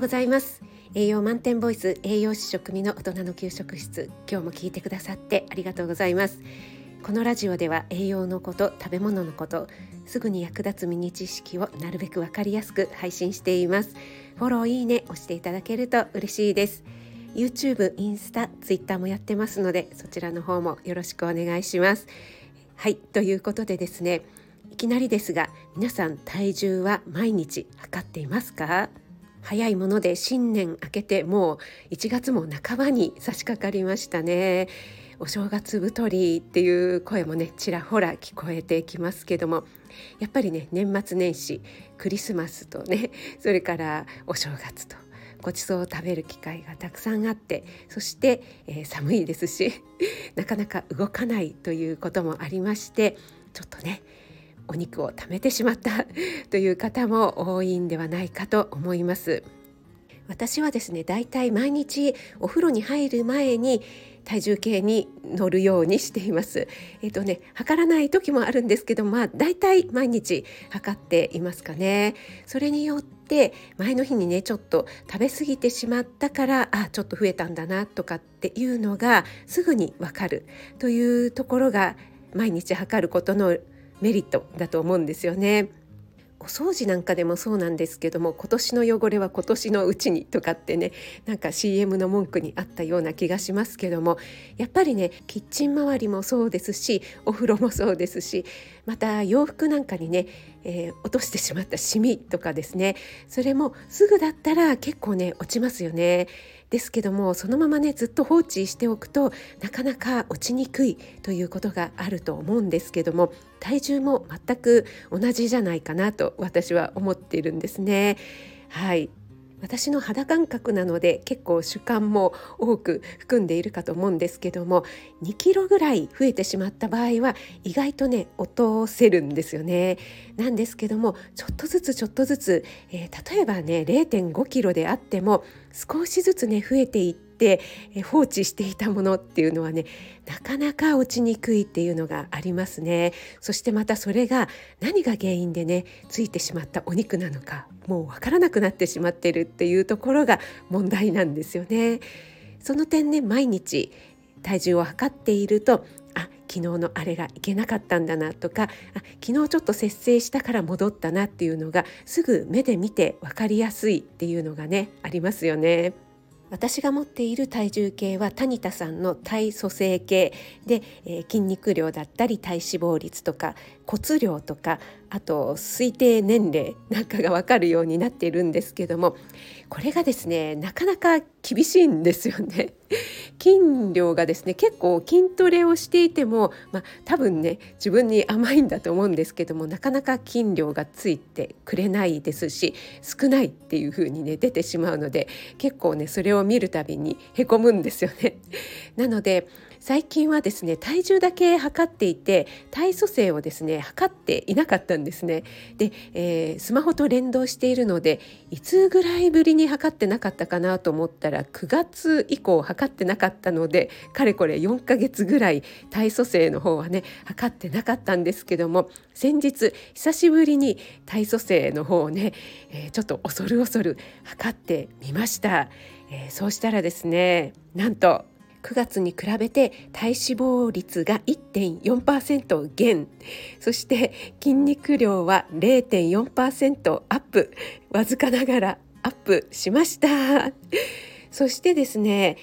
うございます。栄養満点ボイス栄養士食味の大人の給食室。今日も聞いてくださってありがとうございます。このラジオでは栄養のこと食べ物のことすぐに役立つミニ知識をなるべくわかりやすく配信しています。フォローいいね押していただけると嬉しいです。YouTube、インスタ、Twitter もやってますのでそちらの方もよろしくお願いします。はいということでですねいきなりですが皆さん体重は毎日測っていますか？早いもので新年明けてもう1月も半ばに差し掛かりましたね。お正月太りっていう声もねちらほら聞こえてきますけども。やっぱりね年末年始クリスマスとね それからお正月とごちそうを食べる機会がたくさんあってそして、えー、寒いですし なかなか動かないということもありましてちょっとねお肉を貯めてしまった という方も多いんではないかと思います私はですねだいたい毎日お風呂に入る前に体重計に乗るようにしています。えっ、とね測らない時もあるんですけどまあだいたい毎日測っていますかね。それによって前の日にねちょっと食べ過ぎてしまったからあちょっと増えたんだなとかっていうのがすぐにわかるというところが毎日測ることのメリットだと思うんですよね。お掃除なんかでもそうなんですけども今年の汚れは今年のうちにとかってねなんか CM の文句にあったような気がしますけどもやっぱりねキッチン周りもそうですしお風呂もそうですしまた洋服なんかにね、えー、落としてしまったシミとかですねそれもすぐだったら結構ね落ちますよね。ですけどもそのままねずっと放置しておくとなかなか落ちにくいということがあると思うんですけども体重も全く同じじゃないかなと私は思っているんですね。はい私の肌感覚なので結構主観も多く含んでいるかと思うんですけども2キロぐらい増えてしまった場合は意外とね落とせるんですよね。なんですけどもちょっとずつちょっとずつ、えー、例えばね0.5キロであっても少しずつね増えていってて放置していたものっていうのはねなかなか落ちにくいっていうのがありますねそしてまたそれが何が原因でねついてしまったお肉なのかもうわからなくなってしまってるっていうところが問題なんですよねその点ね毎日体重を測っているとあ昨日のあれがいけなかったんだなとかあ昨日ちょっと節制したから戻ったなっていうのがすぐ目で見て分かりやすいっていうのがねありますよね。私が持っている体重計はタニタさんの体組成計で、えー、筋肉量だったり体脂肪率とか骨量とかあと推定年齢なんかが分かるようになっているんですけどもこれがですねなかなか厳しいんですよね。筋量がですね結構筋トレをしていても、まあ、多分ね自分に甘いんだと思うんですけどもなかなか筋量がついてくれないですし少ないっていう風にね出てしまうので結構ねそれを見るたびにへこむんですよね。なので最近はですね体重だけ測っていて体組成をですね測っていなかったんですね。で、えー、スマホと連動しているのでいつぐらいぶりに測ってなかったかなと思ったら9月以降測ってなかったのでかれこれ4ヶ月ぐらい体組成の方はね測ってなかったんですけども先日久しぶりに体組成の方をね、えー、ちょっと恐る恐る測ってみました、えー、そうしたらですねなんと9月に比べて体脂肪率が1.4%減。そして筋肉量は0.4%アップ。わずかながらアップしました。そしてですね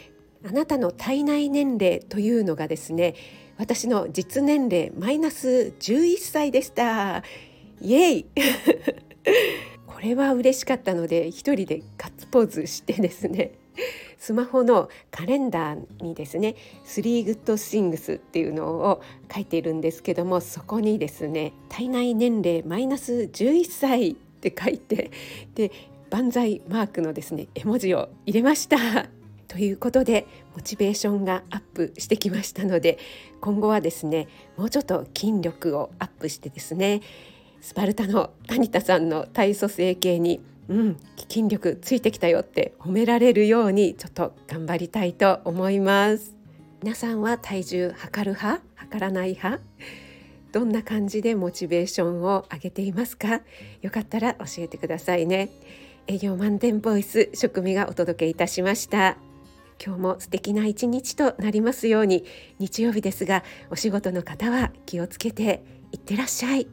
あなたの体内年齢というのがですね私の実年齢マイナス11歳でした。イエイ。これは嬉しかったので一人でガッツポーズしてですねスマホのカレンダーにですね「3 good things」っていうのを書いているんですけどもそこにですね「体内年齢マイナス11歳」って書いてで万歳マークのですね絵文字を入れました。ということでモチベーションがアップしてきましたので今後はですねもうちょっと筋力をアップしてですねスパルタのタニタさんの体組成計にうん。筋力ついてきたよって褒められるようにちょっと頑張りたいと思います。皆さんは体重測る派測らない派？どんな感じでモチベーションを上げていますか？よかったら教えてくださいね。営業満点ボイス食味がお届けいたしました。今日も素敵な一日となりますように。日曜日ですがお仕事の方は気をつけていってらっしゃい。